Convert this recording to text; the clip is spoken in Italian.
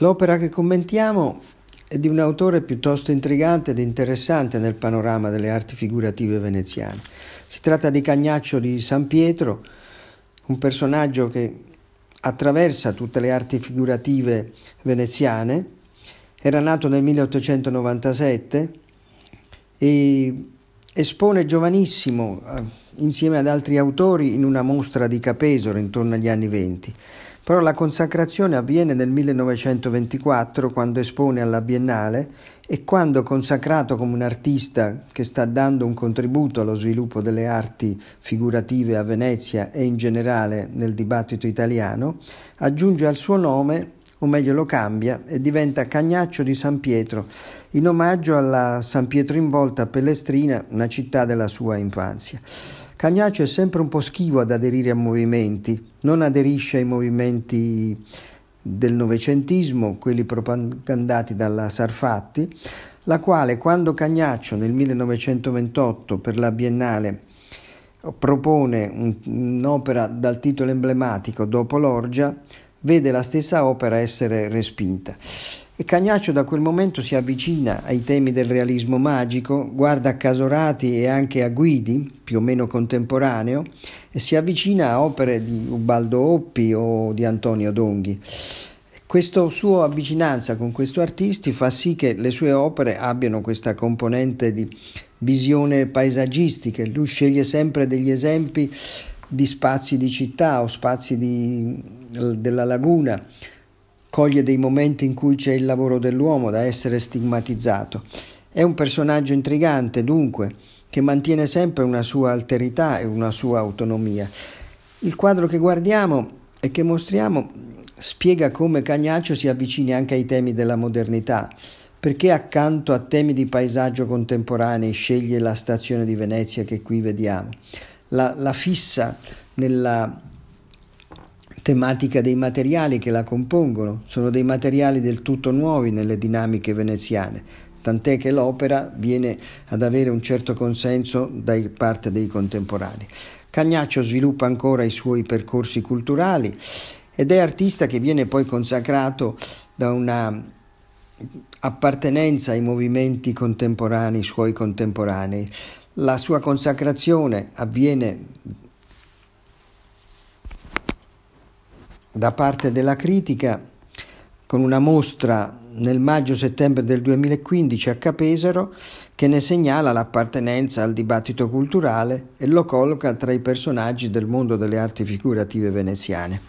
L'opera che commentiamo è di un autore piuttosto intrigante ed interessante nel panorama delle arti figurative veneziane. Si tratta di Cagnaccio di San Pietro, un personaggio che attraversa tutte le arti figurative veneziane. Era nato nel 1897 e espone giovanissimo eh, insieme ad altri autori in una mostra di Capesoro intorno agli anni venti. Però la consacrazione avviene nel 1924 quando espone alla Biennale e quando consacrato come un artista che sta dando un contributo allo sviluppo delle arti figurative a Venezia e in generale nel dibattito italiano, aggiunge al suo nome o meglio lo cambia e diventa Cagnaccio di San Pietro, in omaggio alla San Pietro in Volta a Pellestrina, una città della sua infanzia. Cagnaccio è sempre un po' schivo ad aderire a movimenti, non aderisce ai movimenti del novecentismo, quelli propagandati dalla Sarfatti, la quale quando Cagnaccio nel 1928 per la Biennale propone un, un'opera dal titolo emblematico Dopo l'orgia, vede la stessa opera essere respinta. E Cagnaccio da quel momento si avvicina ai temi del realismo magico, guarda a Casorati e anche a Guidi, più o meno contemporaneo, e si avvicina a opere di Ubaldo Oppi o di Antonio Donghi. Questa sua avvicinanza con questi artisti fa sì che le sue opere abbiano questa componente di visione paesaggistica. Lui sceglie sempre degli esempi di spazi di città o spazi di, della laguna coglie dei momenti in cui c'è il lavoro dell'uomo da essere stigmatizzato. È un personaggio intrigante, dunque, che mantiene sempre una sua alterità e una sua autonomia. Il quadro che guardiamo e che mostriamo spiega come Cagnaccio si avvicini anche ai temi della modernità, perché accanto a temi di paesaggio contemporanei sceglie la stazione di Venezia che qui vediamo. La, la fissa nella tematica dei materiali che la compongono, sono dei materiali del tutto nuovi nelle dinamiche veneziane, tant'è che l'opera viene ad avere un certo consenso da parte dei contemporanei. Cagnaccio sviluppa ancora i suoi percorsi culturali ed è artista che viene poi consacrato da una appartenenza ai movimenti contemporanei, suoi contemporanei. La sua consacrazione avviene da parte della critica con una mostra nel maggio-settembre del 2015 a Capesaro che ne segnala l'appartenenza al dibattito culturale e lo colloca tra i personaggi del mondo delle arti figurative veneziane.